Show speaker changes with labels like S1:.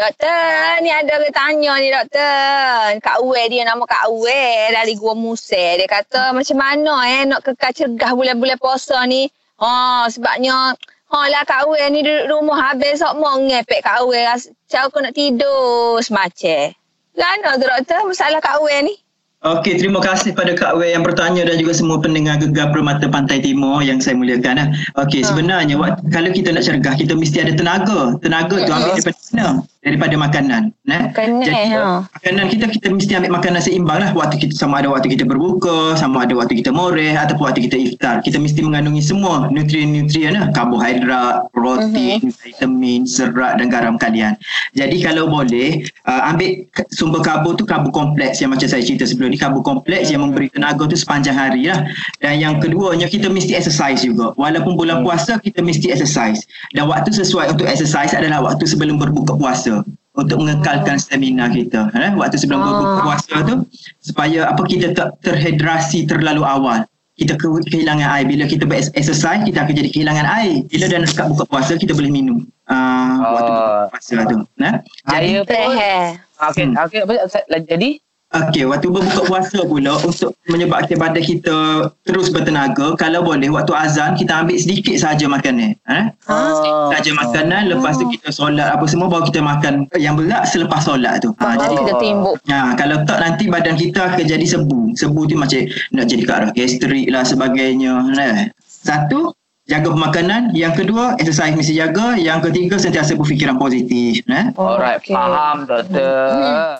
S1: Doktor, ni ada orang tanya ni doktor. Kak Uwe dia nama Kak Uwe dari Gua Muse. Dia kata macam mana eh nak kekal cergah bulan-bulan puasa ni. Ha, sebabnya ha lah Kak Uwe ni duduk rumah habis sok mau ngepek Kak Uwe. Cakap aku nak tidur semacam. Lana tu doktor masalah Kak Uwe ni.
S2: Okey, terima kasih pada Kak Wei yang bertanya dan juga semua pendengar gegar Permata Pantai Timur yang saya muliakan. Okey, ha. sebenarnya waktu, kalau kita nak cergah, kita mesti ada tenaga. Tenaga tu ambil daripada mana? Daripada makanan. Nah.
S1: Makanan, Jadi, ha.
S2: makanan kita kita mesti ambil makanan seimbang lah. Waktu kita sama ada waktu kita berbuka, sama ada waktu kita moreh ataupun waktu kita iftar. Kita mesti mengandungi semua nutrien-nutrien lah. Karbohidrat, protein, uh-huh. vitamin, serat dan garam kalian. Jadi kalau boleh, uh, ambil sumber karbo tu karbo kompleks yang macam saya cerita sebelum ni. Karbo kompleks yang memberi tenaga tu sepanjang hari lah. Dan yang keduanya, kita mesti exercise juga. Walaupun bulan uh-huh. puasa, kita mesti exercise. Dan waktu sesuai untuk exercise adalah waktu sebelum berbuka puasa untuk mengekalkan stamina kita eh waktu sebelum berbuka puasa tu supaya apa kita tak terhidrasi terlalu awal. Kita ke- kehilangan air. Bila kita exercise kita akan jadi kehilangan air. Bila dah nak buka puasa kita boleh minum. Uh, waktu buka puasa tu nah
S3: jadi pun. Okey hmm. okey. Jadi
S2: Okey, waktu berbuka puasa pula untuk menyebabkan badan kita terus bertenaga, kalau boleh waktu azan kita ambil sedikit saja makanan. Eh? Ha? Sedikit saja makanan, lepas tu kita solat apa semua baru kita makan yang berat selepas solat tu.
S1: Ha, jadi kita timbuk.
S2: Ha, kalau tak nanti badan kita akan jadi sebu. Sebu tu macam nak jadi ke arah gastrik lah sebagainya. Eh? Satu, jaga pemakanan. Yang kedua, exercise mesti jaga. Yang ketiga, sentiasa berfikiran positif. Eh?
S3: Alright, okay. faham doktor. Hmm.